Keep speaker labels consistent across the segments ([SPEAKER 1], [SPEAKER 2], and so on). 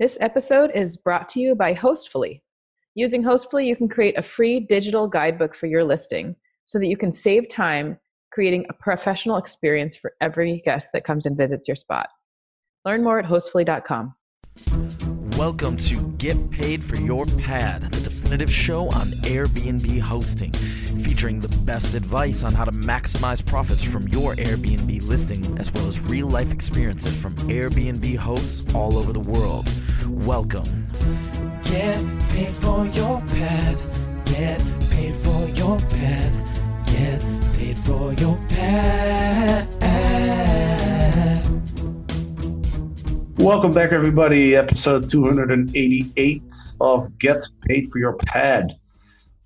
[SPEAKER 1] This episode is brought to you by Hostfully. Using Hostfully, you can create a free digital guidebook for your listing so that you can save time creating a professional experience for every guest that comes and visits your spot. Learn more at hostfully.com.
[SPEAKER 2] Welcome to Get Paid for Your Pad, show on Airbnb hosting, featuring the best advice on how to maximize profits from your Airbnb listing, as well as real life experiences from Airbnb hosts all over the world. Welcome.
[SPEAKER 3] Get paid for your pad. Get paid for your pad. Get paid for your pad.
[SPEAKER 4] Welcome back, everybody. Episode 288 of Get Paid for Your Pad.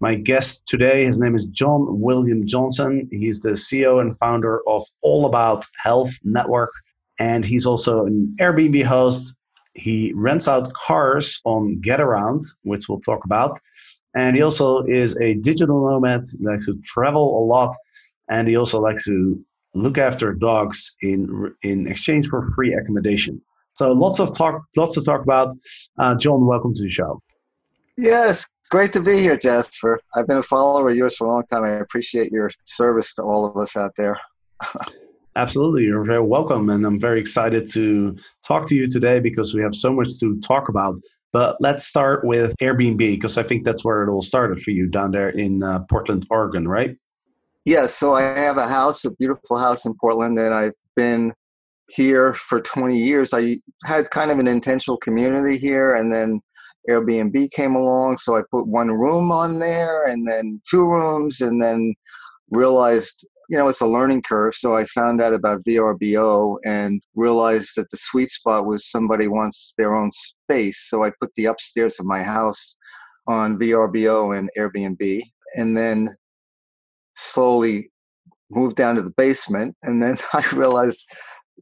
[SPEAKER 4] My guest today, his name is John William Johnson. He's the CEO and founder of All About Health Network, and he's also an Airbnb host. He rents out cars on Getaround, which we'll talk about. And he also is a digital nomad, likes to travel a lot, and he also likes to look after dogs in, in exchange for free accommodation. So lots of talk, lots to talk about. Uh, John, welcome to the show.
[SPEAKER 5] Yes, great to be here, Jasper. I've been a follower of yours for a long time. I appreciate your service to all of us out there.
[SPEAKER 4] Absolutely, you're very welcome, and I'm very excited to talk to you today because we have so much to talk about. But let's start with Airbnb because I think that's where it all started for you down there in uh, Portland, Oregon, right?
[SPEAKER 5] Yes, so I have a house, a beautiful house in Portland, and I've been here for 20 years. I had kind of an intentional community here, and then Airbnb came along, so I put one room on there, and then two rooms, and then realized you know it's a learning curve. So I found out about VRBO and realized that the sweet spot was somebody wants their own space. So I put the upstairs of my house on VRBO and Airbnb, and then slowly moved down to the basement, and then I realized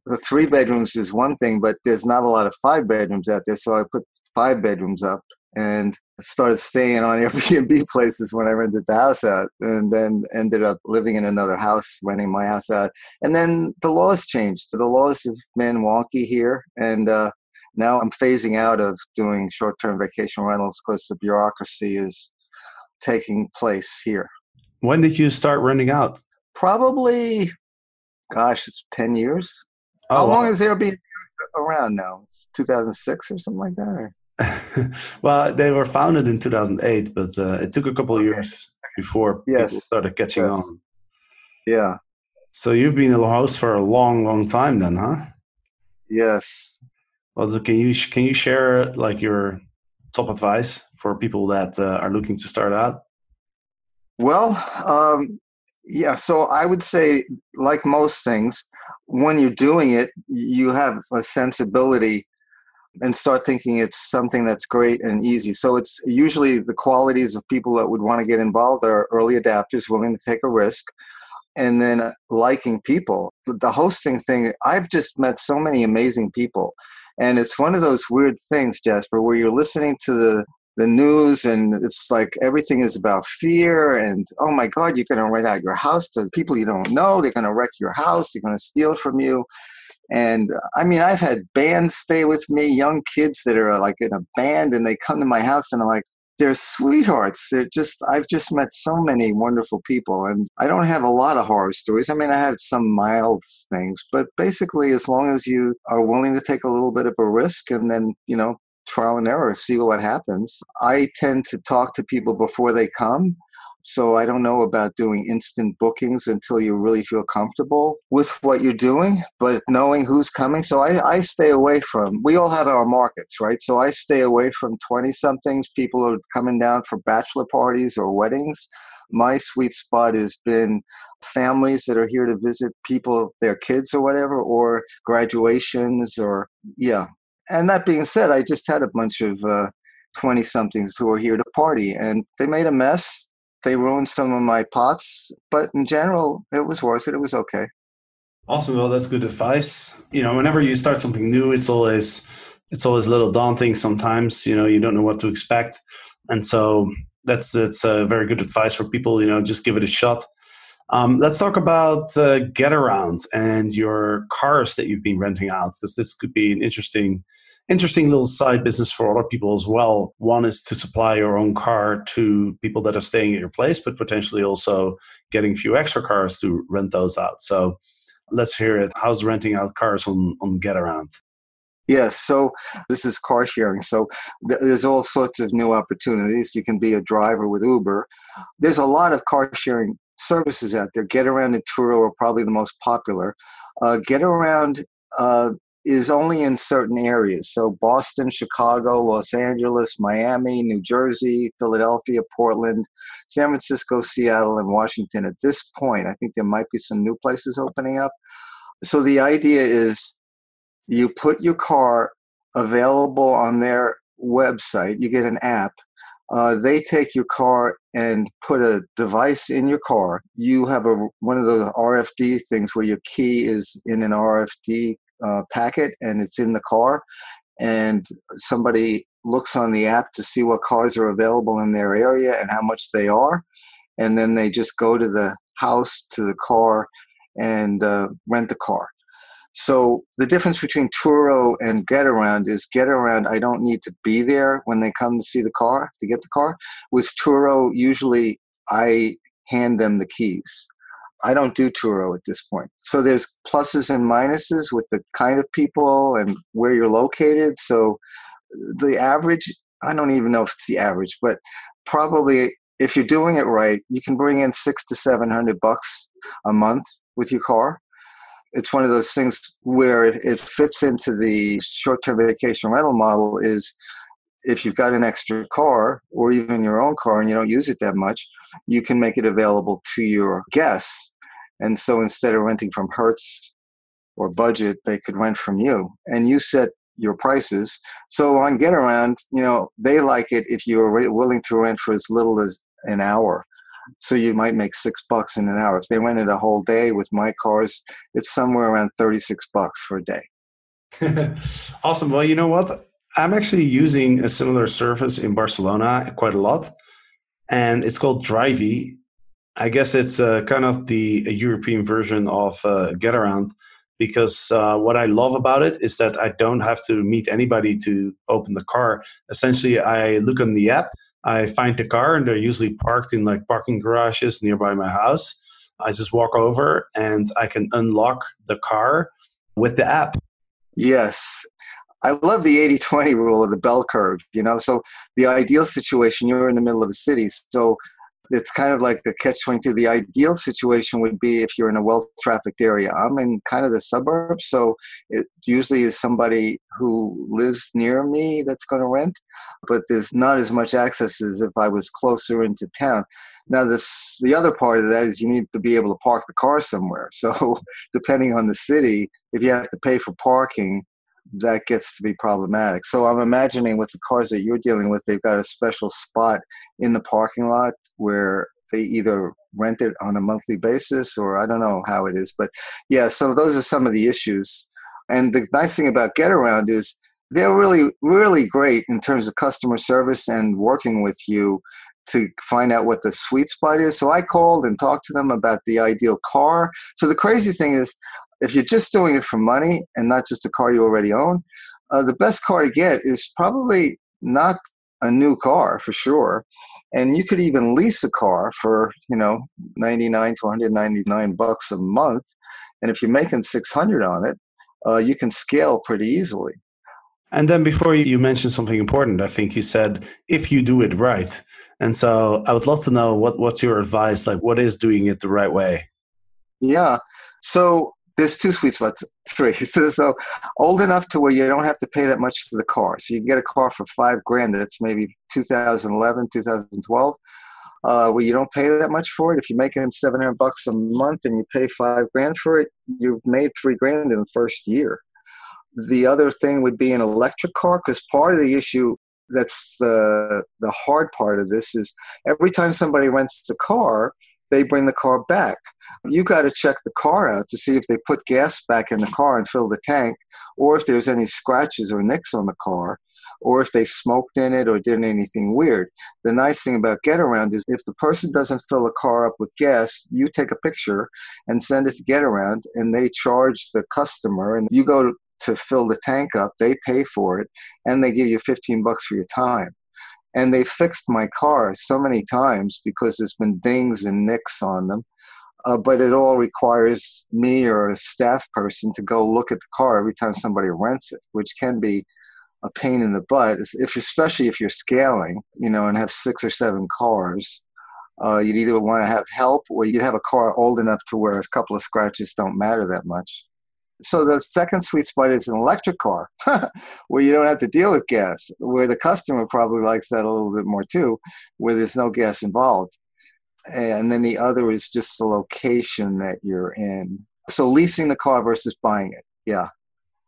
[SPEAKER 5] the three bedrooms is one thing, but there's not a lot of five bedrooms out there. So I put five bedrooms up and started staying on Airbnb places when I rented the house out, and then ended up living in another house, renting my house out. And then the laws changed. The laws have been wonky here, and uh, now I'm phasing out of doing short-term vacation rentals because the bureaucracy is taking place here.
[SPEAKER 4] When did you start renting out?
[SPEAKER 5] Probably, gosh, it's ten years.
[SPEAKER 4] Oh,
[SPEAKER 5] How long
[SPEAKER 4] wow.
[SPEAKER 5] is Airbnb around now? It's 2006 or something like that? Or?
[SPEAKER 4] well, they were founded in 2008, but uh, it took a couple
[SPEAKER 5] Okay.
[SPEAKER 4] years before
[SPEAKER 5] Yes.
[SPEAKER 4] people started catching
[SPEAKER 5] Yes.
[SPEAKER 4] on.
[SPEAKER 5] Yeah.
[SPEAKER 4] So you've been a host for a long, long time, then, huh?
[SPEAKER 5] Yes.
[SPEAKER 4] Well, can you can you share like your top advice for people that uh, are looking to start out?
[SPEAKER 5] Well, um, yeah. So I would say, like most things, when you're doing it, you have a sensibility and start thinking it's something that's great and easy. So it's usually the qualities of people that would want to get involved are early adapters, willing to take a risk, and then liking people. The- hosting thing, I've just met so many amazing people. And it's one of those weird things, Jasper, where you're listening to the the news and it's like everything is about fear and oh my god you're going to rent out your house to people you don't know they're going to wreck your house they're going to steal from you. And uh, i mean i've had bands stay with me young kids that are like in a band and they come to my house and i'm like they're sweethearts they're just i've just met so many wonderful people and i don't have a lot of horror stories i mean i have some mild things but basically as long as you are willing to take a little bit of a risk and then you know trial and error, see what happens. I tend to talk to people before they come. So I don't know about doing instant bookings until you really feel comfortable with what you're doing, but knowing who's coming. So I, I stay away from, we all have our markets, right? So I stay away from 20 somethings, people are coming down for bachelor parties or weddings. My sweet spot has been families that are here to visit people, their kids or whatever, or graduations or, yeah, and that being said, I just had a bunch of twenty somethings who were here to party, and they made a mess. They ruined some of my pots, but in general, it was worth it. It was okay.
[SPEAKER 4] Awesome. Well, that's good advice. You know, whenever you start something new, it's always it's always a little daunting. Sometimes, you know, you don't know what to expect, and so that's that's uh, very good advice for people. You know, just give it a shot. Um, let's talk about uh, Get Around and your cars that you've been renting out, because this could be an interesting interesting little side business for other people as well. One is to supply your own car to people that are staying at your place, but potentially also getting a few extra cars to rent those out. So let's hear it. How's renting out cars on, on GetAround?
[SPEAKER 5] Yes, so this is car sharing. So there's all sorts of new opportunities. You can be a driver with Uber. There's a lot of car sharing services out there. Get Around and Turo are probably the most popular. Uh, GetAround uh, is only in certain areas. So Boston, Chicago, Los Angeles, Miami, New Jersey, Philadelphia, Portland, San Francisco, Seattle, and Washington. At this point, I think there might be some new places opening up. So the idea is you put your car available on their website, you get an app. Uh, they take your car and put a device in your car. You have a one of those RFD things where your key is in an RFD uh, packet and it's in the car, and somebody looks on the app to see what cars are available in their area and how much they are, and then they just go to the house to the car and uh, rent the car. So the difference between Turo and Get Around is Get Around, I don't need to be there when they come to see the car, to get the car. With Turo, usually I hand them the keys. I don't do Turo at this point. So there's pluses and minuses with the kind of people and where you're located. So the average, I don't even know if it's the average, but probably if you're doing it right, you can bring in six to seven hundred bucks a month with your car. It's one of those things where it, it fits into the short-term vacation rental model. Is if you've got an extra car or even your own car and you don't use it that much, you can make it available to your guests and so instead of renting from Hertz or Budget, they could rent from you. And you set your prices. So on GetAround, you know, they like it if you're willing to rent for as little as an hour. So you might make six bucks in an hour. If they rented a whole day with my cars, it's somewhere around 36 bucks for a day.
[SPEAKER 4] awesome. Well, you know what? I'm actually using a similar service in Barcelona quite a lot. And it's called Drivy. I guess it's uh, kind of the European version of uh, GetAround because uh, what I love about it is that I don't have to meet anybody to open the car. Essentially, I look on the app, I find the car, and they're usually parked in like parking garages nearby my house. I just walk over and I can unlock the car with the app.
[SPEAKER 5] Yes. I love the 80 20 rule of the bell curve, you know. So, the ideal situation, you're in the middle of a city. So, it's kind of like a catch 22 the ideal situation would be if you're in a well trafficked area. I'm in kind of the suburbs so it usually is somebody who lives near me that's going to rent but there's not as much access as if i was closer into town. Now this the other part of that is you need to be able to park the car somewhere. So depending on the city if you have to pay for parking that gets to be problematic. So I'm imagining with the cars that you're dealing with, they've got a special spot in the parking lot where they either rent it on a monthly basis or I don't know how it is. But yeah, so those are some of the issues. And the nice thing about Get Around is they're really, really great in terms of customer service and working with you to find out what the sweet spot is. So I called and talked to them about the ideal car. So the crazy thing is, if you're just doing it for money and not just a car you already own, uh, the best car to get is probably not a new car for sure. And you could even lease a car for, you know, 99 to 199 bucks a month. And if you're making 600 on it, uh, you can scale pretty easily.
[SPEAKER 4] And then before you mentioned something important, I think you said if you do it right. And so I would love to know what, what's your advice? Like, what is doing it the right way?
[SPEAKER 5] Yeah. So there's two sweet spots, three. So, so, old enough to where you don't have to pay that much for the car. So you can get a car for five grand. That's maybe 2011, 2012. Uh, where you don't pay that much for it. If you're making 700 bucks a month and you pay five grand for it, you've made three grand in the first year. The other thing would be an electric car because part of the issue that's the the hard part of this is every time somebody rents a car, they bring the car back. You got to check the car out to see if they put gas back in the car and fill the tank, or if there's any scratches or nicks on the car, or if they smoked in it or did anything weird. The nice thing about Get Around is if the person doesn't fill a car up with gas, you take a picture and send it to Get Around, and they charge the customer, and you go to to fill the tank up. They pay for it, and they give you 15 bucks for your time. And they fixed my car so many times because there's been dings and nicks on them. Uh, but it all requires me or a staff person to go look at the car every time somebody rents it, which can be a pain in the butt. If especially if you're scaling, you know, and have six or seven cars, uh, you'd either want to have help or you'd have a car old enough to where a couple of scratches don't matter that much. So the second sweet spot is an electric car, where you don't have to deal with gas. Where the customer probably likes that a little bit more too, where there's no gas involved. And then the other is just the location that you're in. So leasing the car versus buying it. Yeah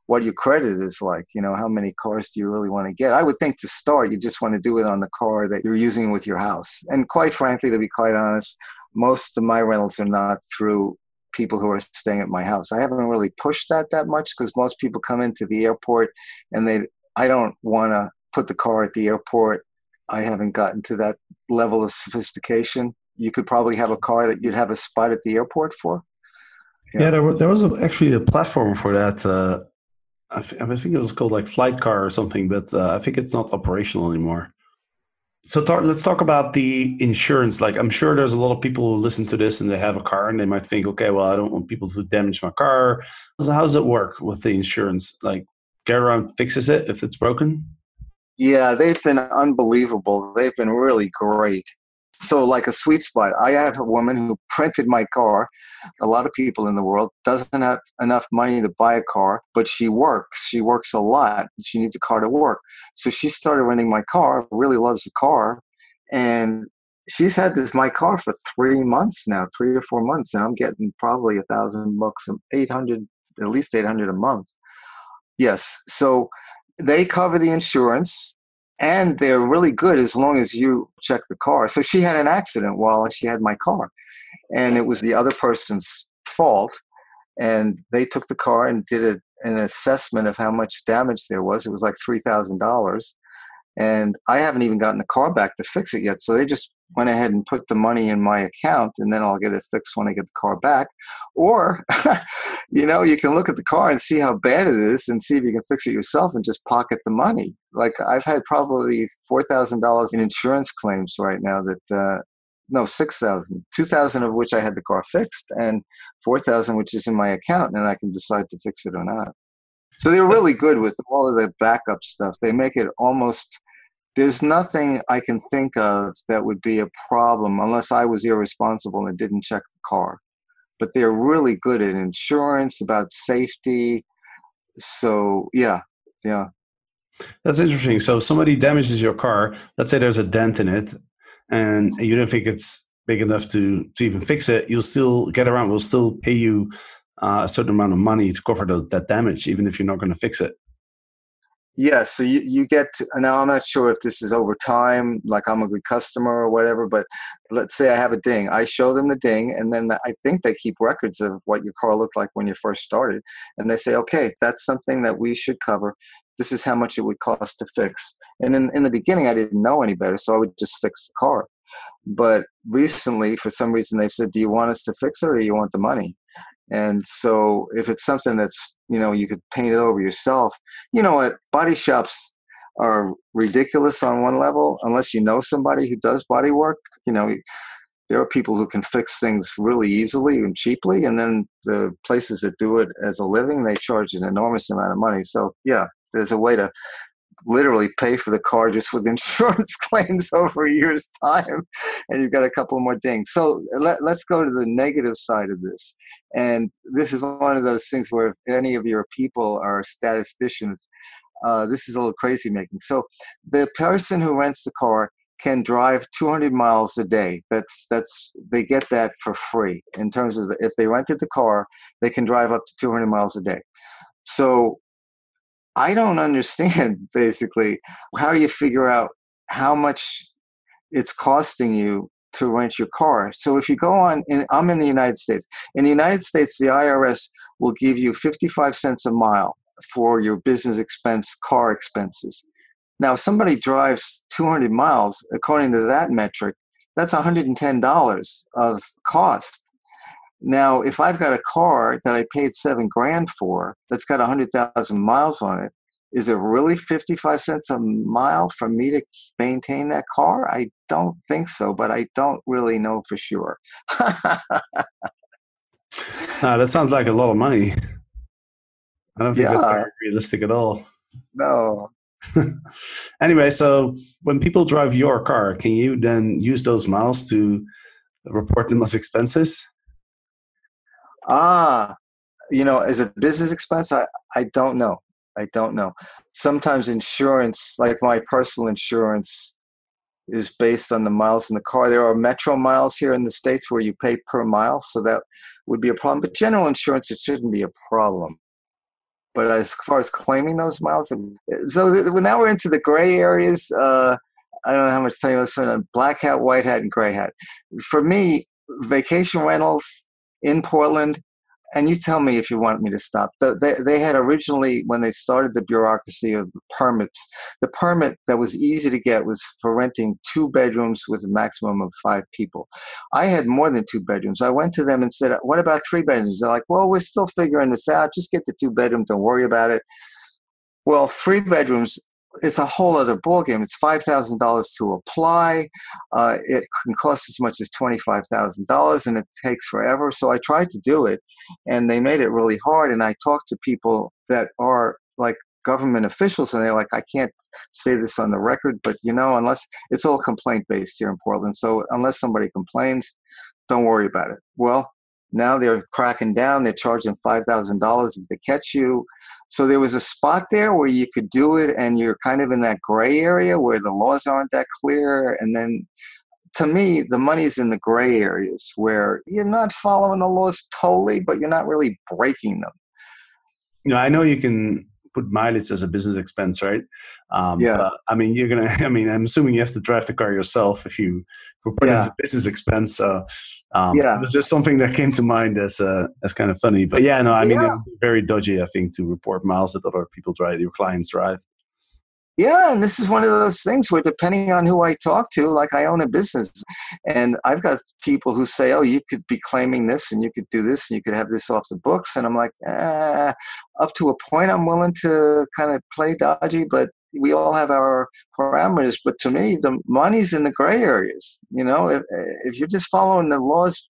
[SPEAKER 5] what your credit is like. You know, how many cars do you really want to get? I would think to start, you just want to do it on the car that you're using with your house. And quite frankly, to be quite honest, most of my rentals are not through people who are staying at my house. I haven't really pushed that that much because most people come into the airport and they, I don't want to put the car at the airport. I haven't gotten to that level of sophistication. You could probably have a car that you'd have a spot at the airport for.
[SPEAKER 4] Yeah, yeah there, there was a, actually a platform for that. Uh, I, th- I think it was called like Flight Car or something, but uh, I think it's not operational anymore. So let's talk about the insurance. Like, I'm sure there's a lot of people who listen to this and they have a car and they might think, okay, well, I don't want people to damage my car. So how does it work with the insurance? Like, get fixes it if it's broken.
[SPEAKER 5] Yeah, they've been unbelievable. They've been really great. So, like a sweet spot, I have a woman who printed my car. A lot of people in the world doesn't have enough money to buy a car, but she works. She works a lot. She needs a car to work. So she started renting my car. Really loves the car, and she's had this my car for three months now, three or four months, and I'm getting probably a thousand bucks, eight hundred, at least eight hundred a month. Yes, so they cover the insurance and they're really good as long as you check the car. So she had an accident while she had my car, and it was the other person's fault. And they took the car and did a, an assessment of how much damage there was. It was like three thousand dollars, and I haven't even gotten the car back to fix it yet. So they just went ahead and put the money in my account and then I'll get it fixed when I get the car back. Or, you know, you can look at the car and see how bad it is and see if you can fix it yourself and just pocket the money. Like I've had probably $4,000 in insurance claims right now that, uh, no, 6,000, 2,000 of which I had the car fixed and 4,000 which is in my account and I can decide to fix it or not. So they're really good with all of the backup stuff. They make it almost there's nothing I can think of that would be a problem unless I was irresponsible and didn't check the car. But they're really good at insurance, about safety. So, yeah, yeah.
[SPEAKER 4] That's interesting. So, somebody damages your car. Let's say there's a dent in it, and you don't think it's big enough to, to even fix it. You'll still get around. We'll still pay you uh, a certain amount of money to cover the, that damage, even if you're not going to fix it.
[SPEAKER 5] Yeah, so you, you get to, now I'm not sure if this is over time, like I'm a good customer or whatever, but let's say I have a ding. I show them the ding, and then I think they keep records of what your car looked like when you first started. And they say, okay, that's something that we should cover. This is how much it would cost to fix. And in, in the beginning, I didn't know any better, so I would just fix the car. But recently, for some reason, they said, do you want us to fix it or do you want the money? And so if it's something that's, you know, you could paint it over yourself, you know what, body shops are ridiculous on one level unless you know somebody who does body work, you know, there are people who can fix things really easily and cheaply and then the places that do it as a living they charge an enormous amount of money. So yeah there's a way to literally pay for the car just with insurance claims over a year's time and you've got a couple more dings so let, let's go to the negative side of this. And this is one of those things where if any of your people are statisticians uh, this is a little crazy making. So the person who rents the car can drive 200 miles a day. That's that's they get that for free in terms of the, if they rented the car they can drive up to 200 miles a day. So I don't understand basically how you figure out how much it's costing you to rent your car. So if you go on, in, I'm in the United States. In the United States, the IRS will give you 55 cents a mile for your business expense car expenses. Now, if somebody drives 200 miles, according to that metric, that's $110 of cost Now, if I've got a car that I paid seven grand for that's got 100,000 miles on it, is it really 55 cents a mile for me to maintain that car? I don't think so, but I don't really know for sure.
[SPEAKER 4] No, that sounds like a lot of money. I don't think that's
[SPEAKER 5] Yeah.
[SPEAKER 4] very realistic at all.
[SPEAKER 5] no.
[SPEAKER 4] anyway, so when people drive your car, can you then use those miles to report them as expenses?
[SPEAKER 5] Ah, you know, as a business expense, I, I don't know. I don't know. Sometimes insurance, like my personal insurance, is based on the miles in the car. There are metro miles here in the States where you pay per mile, so that would be a problem. But general insurance, it shouldn't be a problem. But as far as claiming those miles, so now we're into the gray areas. Uh, I don't know how much time you listen on black hat, white hat, and gray hat. For me, vacation rentals in Portland, and you tell me if you want me to stop. The- They, they had originally, when they started the bureaucracy of permits, the permit that was easy to get was for renting two bedrooms with a maximum of five people. I had more than two bedrooms. I went to them and said, What about three bedrooms? They're like, Well, we're still figuring this out. Just get the two bedroom. Don't worry about it. Well, three bedrooms, it's a whole other ballgame. It's $5,000 to apply. Uh, it can cost as much as $25,000 and it takes forever. So I tried to do it and they made it really hard. And I talked to people that are like government officials and they're like, I can't say this on the record, but you know, unless it's all complaint based here in Portland. So unless somebody complains, don't worry about it. Well, now they're cracking down. They're charging $5,000 if they catch you. So there was a spot there where you could do it, and you're kind of in that gray area where the laws aren't that clear. And then, to me, the money's in the gray areas where you're not following the laws totally, but you're not really breaking them.
[SPEAKER 4] You know, I know you can put mileage as a business expense, right? Um,
[SPEAKER 5] Yeah.
[SPEAKER 4] But, I mean, you're gonna. I mean, I'm assuming you have to drive the car yourself if you report it as a business expense. So, um,
[SPEAKER 5] Yeah.
[SPEAKER 4] it was just something that came to mind as uh, as kind of funny. But yeah, no, I mean,
[SPEAKER 5] Yeah.
[SPEAKER 4] it's very dodgy. I think to report miles that other people drive, your clients drive.
[SPEAKER 5] Yeah, and this is one of those things where depending on who I talk to, like I own a business, and I've got people who say, "Oh, you could be claiming this, and you could do this, and you could have this off the books," and I'm like, eh, up to a point, I'm willing to kind of play dodgy, but we all have our parameters. But to me, the money's in the gray areas. You know, if if you're just following the laws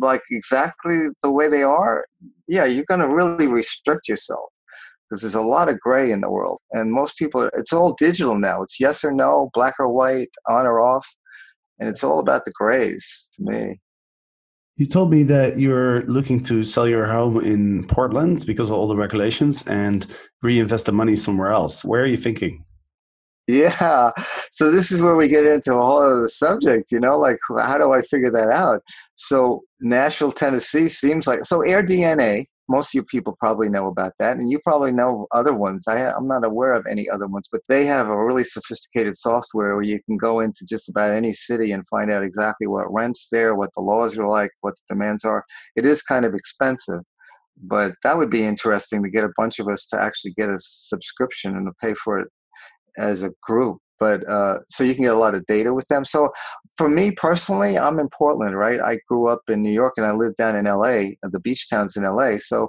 [SPEAKER 5] like exactly the way they are, yeah, you're going to really restrict yourself because there's a lot of gray in the world and most people it's all digital now it's yes or no black or white on or off and it's all about the grays to me
[SPEAKER 4] You told me that you're looking to sell your home in Portland because of all the regulations and reinvest the money somewhere else. Where are you thinking?
[SPEAKER 5] yeah so this is where we get into a whole other subject you know like how do i figure that out so nashville tennessee seems like so AirDNA most of you people probably know about that and you probably know other ones. I, i'm not aware of any other ones but they have a really sophisticated software where you can go into just about any city and find out exactly what rents there what the laws are like what the demands are. It is kind of expensive but that would be interesting to get a bunch of us to actually get a subscription and to pay for it as a group but uh, so you can get a lot of data with them. So for me personally i'm in portland right? I grew up in new york and i lived down in la the beach towns in la so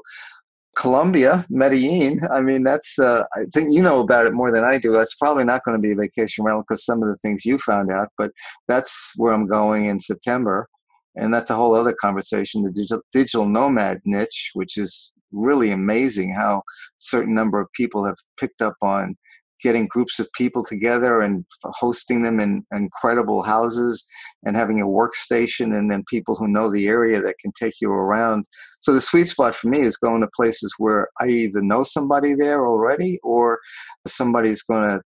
[SPEAKER 5] colombia medellin i mean that's uh, i think you know about it more than i do. That's probably not going to be a vacation rental because some of the things you found out but that's where i'm going in september. And that's a whole other conversation the digital, digital nomad niche which is really amazing how certain number of people have picked up on getting groups of people together and hosting them in incredible houses and having a workstation and then people who know the area that can take you around. So the sweet spot for me is going to places where I either know somebody there already or somebody's going to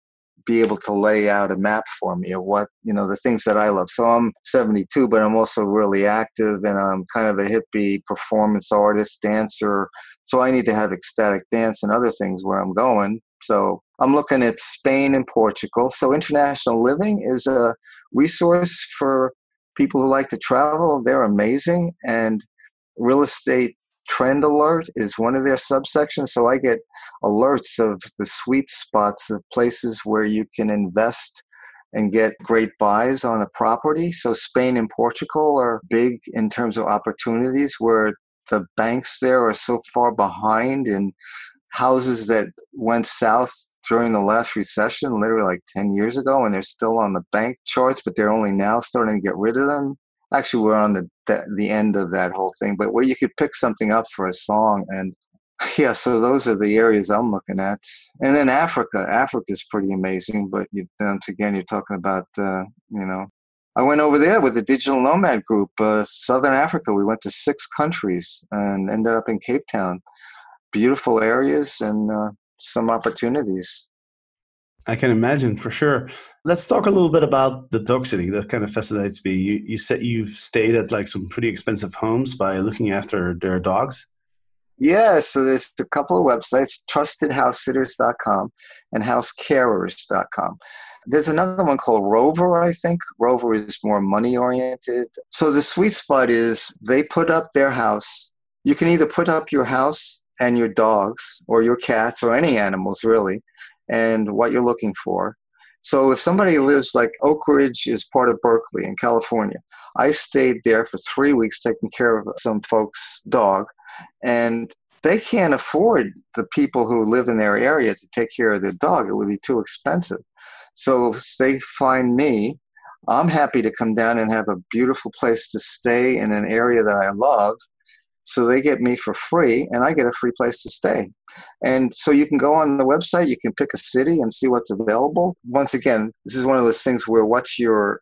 [SPEAKER 5] be able to lay out a map for me of what you know the things that I love. So I'm 72, but I'm also really active, and I'm kind of a hippie performance artist, dancer. So I need to have ecstatic dance and other things where I'm going. So I'm looking at Spain and Portugal. So international living is a resource for people who like to travel. They're amazing, and real estate trend alert is one of their subsections. So I get alerts of the sweet spots of places where you can invest and get great buys on a property. So Spain and Portugal are big in terms of opportunities where the banks there are so far behind in houses that went south during the last recession, literally like 10 years ago, and they're still on the bank charts, but they're only now starting to get rid of them. Actually, we're on the, the, the end of that whole thing, but where you could pick something up for a song. And yeah, so those are the areas I'm looking at. And then Africa. Africa is pretty amazing, but you, once again, you're talking about, uh, you know, I went over there with the Digital Nomad Group, uh, Southern Africa. We went to six countries and ended up in Cape Town. Beautiful areas and uh, some opportunities.
[SPEAKER 4] I can imagine for sure. Let's talk a little bit about the dog sitting. That kind of fascinates me. You, you said you've stayed at like some pretty expensive homes by looking after their dogs.
[SPEAKER 5] Yeah, so there's a couple of websites, trustedhousesitters.com and housecarers.com. There's another one called Rover, I think. Rover is more money oriented. So the sweet spot is they put up their house. You can either put up your house and your dogs or your cats or any animals really and what you're looking for. So if somebody lives like Oak Ridge is part of Berkeley in California, I stayed there for three weeks taking care of some folks' dog, and they can't afford the people who live in their area to take care of their dog. It would be too expensive. So they find me. I'm happy to come down and have a beautiful place to stay in an area that I love. So they get me for free, and I get a free place to stay. And so you can go on the website, you can pick a city and see what's available. Once again, this is one of those things where what's your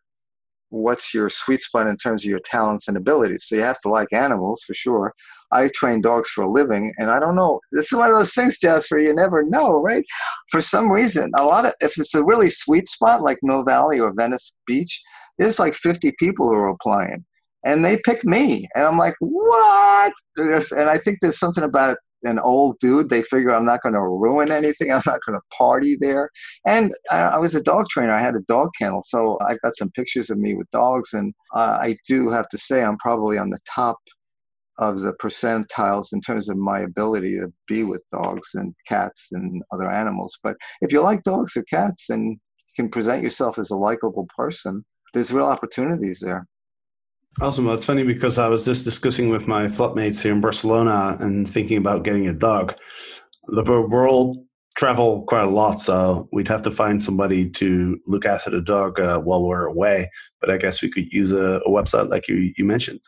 [SPEAKER 5] what's your sweet spot in terms of your talents and abilities. So you have to like animals for sure. I train dogs for a living, and I don't know. This is one of those things, Jasper. You never know, right? For some reason, a lot of if it's a really sweet spot like Mill Valley or Venice Beach, there's like 50 people who are applying, and they pick me, and I'm like, what? And I think there's something about an old dude. They figure I'm not going to ruin anything. I'm not going to party there. And I, was a dog trainer. I had a dog kennel, so I've got some pictures of me with dogs. And I do have to say, I'm probably on the top of the percentiles in terms of my ability to be with dogs and cats and other animals. But if you like dogs or cats and you can present yourself as a likable person, there's real opportunities there.
[SPEAKER 4] Awesome. Well, it's funny because I was just discussing with my flatmates here in Barcelona and thinking about getting a dog. The world travel quite a lot, so we'd have to find somebody to look after the dog uh, while we're away. But I guess we could use a, a website like you, you mentioned.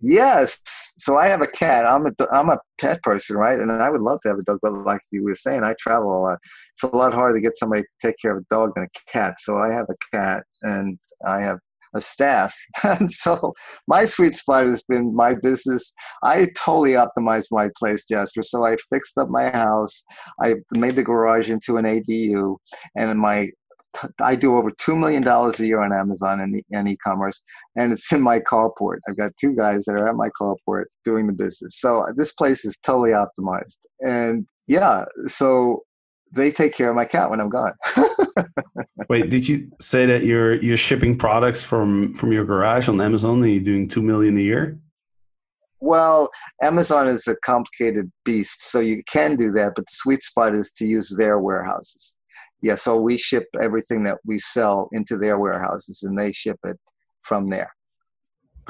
[SPEAKER 5] Yes. So I have a cat. I'm a I'm a pet person, right? And I would love to have a dog, but like you were saying, I travel a lot. It's a lot harder to get somebody to take care of a dog than a cat. So I have a cat, and I have a staff. and so my sweet spot has been my business. I totally optimized my place, Jasper. So I fixed up my house. I made the garage into an ADU, and in my I do over two million dollars a year on Amazon and, and e-commerce, and it's in my carport. I've got two guys that are at my carport doing the business. So this place is totally optimized, and yeah, so they take care of my cat when I'm gone.
[SPEAKER 4] Wait, did you say that you're you're shipping products from from your garage on Amazon and you're doing two million a year?
[SPEAKER 5] Well, Amazon is a complicated beast, so you can do that, but the sweet spot is to use their warehouses. Yeah, so we ship everything that we sell into their warehouses and they ship it from there.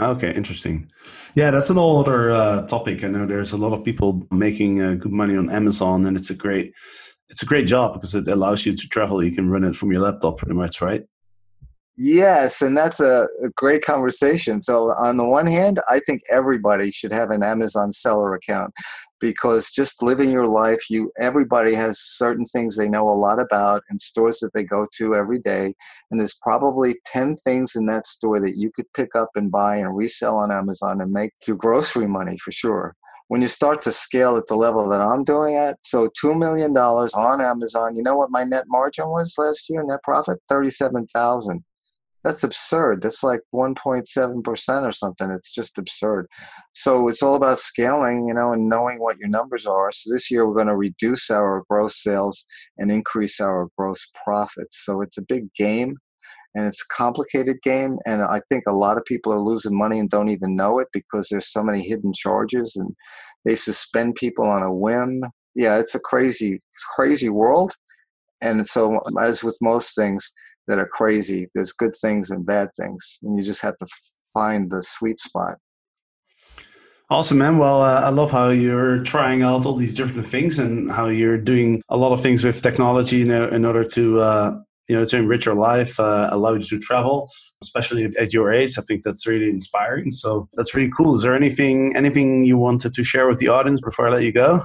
[SPEAKER 4] Okay, interesting. Yeah, that's an other uh, topic. I know there's a lot of people making uh, good money on Amazon, and it's a great it's a great job because it allows you to travel. You can run it from your laptop pretty much, right?
[SPEAKER 5] Yes, and that's a, a, great conversation. So, on the one hand, I think everybody should have an Amazon seller account because just living your life, you everybody has certain things they know a lot about and stores that they go to every day, and there's probably ten things in that store that you could pick up and buy and resell on Amazon and make your grocery money for sure when you start to scale at the level that I'm doing at, so $2 million on Amazon, you know what my net margin was last year, net profit? 37,000. That's absurd. That's like 1.7% or something. It's just absurd. So it's all about scaling, you know, and knowing what your numbers are. So this year we're going to reduce our gross sales and increase our gross profits. So it's a big game and it's a complicated game and i think a lot of people are losing money and don't even know it because there's so many hidden charges and they suspend people on a whim. Yeah it's a crazy crazy world. And so as with most things that are crazy there's good things and bad things and you just have to find the sweet spot.
[SPEAKER 4] Awesome, man. Well, uh, I love how you're trying out all these different things and how you're doing a lot of things with technology in, in order to, uh, you know, to enrich your life, uh, allow you to travel, especially at your age. I think that's really inspiring. So that's really cool. Is there anything, anything you wanted to share with the audience before I let you go?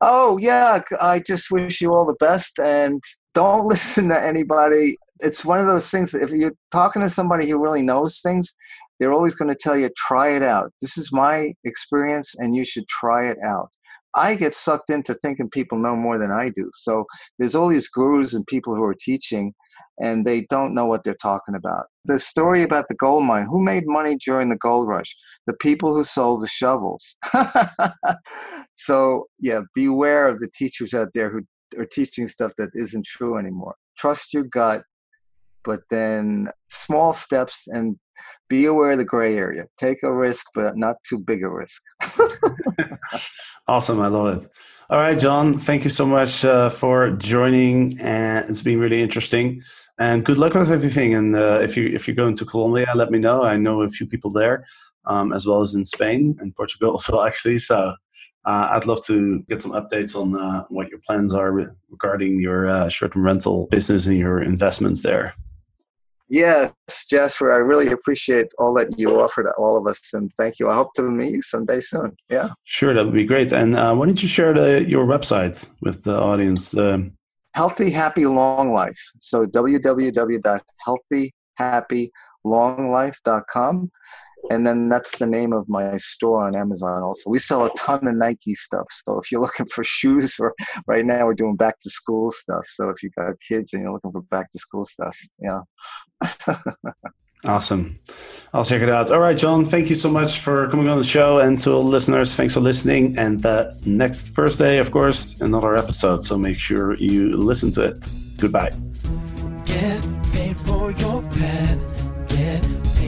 [SPEAKER 5] Oh yeah, I just wish you all the best and don't listen to anybody. It's one of those things that if you're talking to somebody who really knows things, they're always going to tell you, try it out. This is my experience and you should try it out. I get sucked into thinking people know more than I do. So there's all these gurus and people who are teaching and they don't know what they're talking about. The story about the gold mine who made money during the gold rush? The people who sold the shovels. so, yeah, beware of the teachers out there who are teaching stuff that isn't true anymore. Trust your gut, but then small steps and be aware of the gray area. Take a risk, but not too big a risk.
[SPEAKER 4] awesome. I love it. All right, John, thank you so much uh, for joining. And it's been really interesting. And good luck with everything. And uh, if you if you go into Colombia, let me know. I know a few people there, um, as well as in Spain and Portugal as well, actually. So uh, I'd love to get some updates on uh, what your plans are regarding your uh, short-term rental business and your investments there.
[SPEAKER 5] Yes, Jasper, I really appreciate all that you offer to all of us, and thank you. I hope to meet you someday soon. Yeah,
[SPEAKER 4] sure, that would be great. And uh, why don't you share the, your website with the audience? Um,
[SPEAKER 5] Healthy, happy, long life. So www.healthyhappylonglife.com and then that's the name of my store on Amazon. Also, we sell a ton of Nike stuff. So if you're looking for shoes, or right now we're doing back to school stuff. So if you've got kids and you're looking for back to school stuff, yeah.
[SPEAKER 4] awesome. I'll check it out. All right, John. Thank you so much for coming on the show, and to all listeners, thanks for listening. And the next Thursday, of course, another episode. So make sure you listen to it. Goodbye.
[SPEAKER 3] Get paid for your pet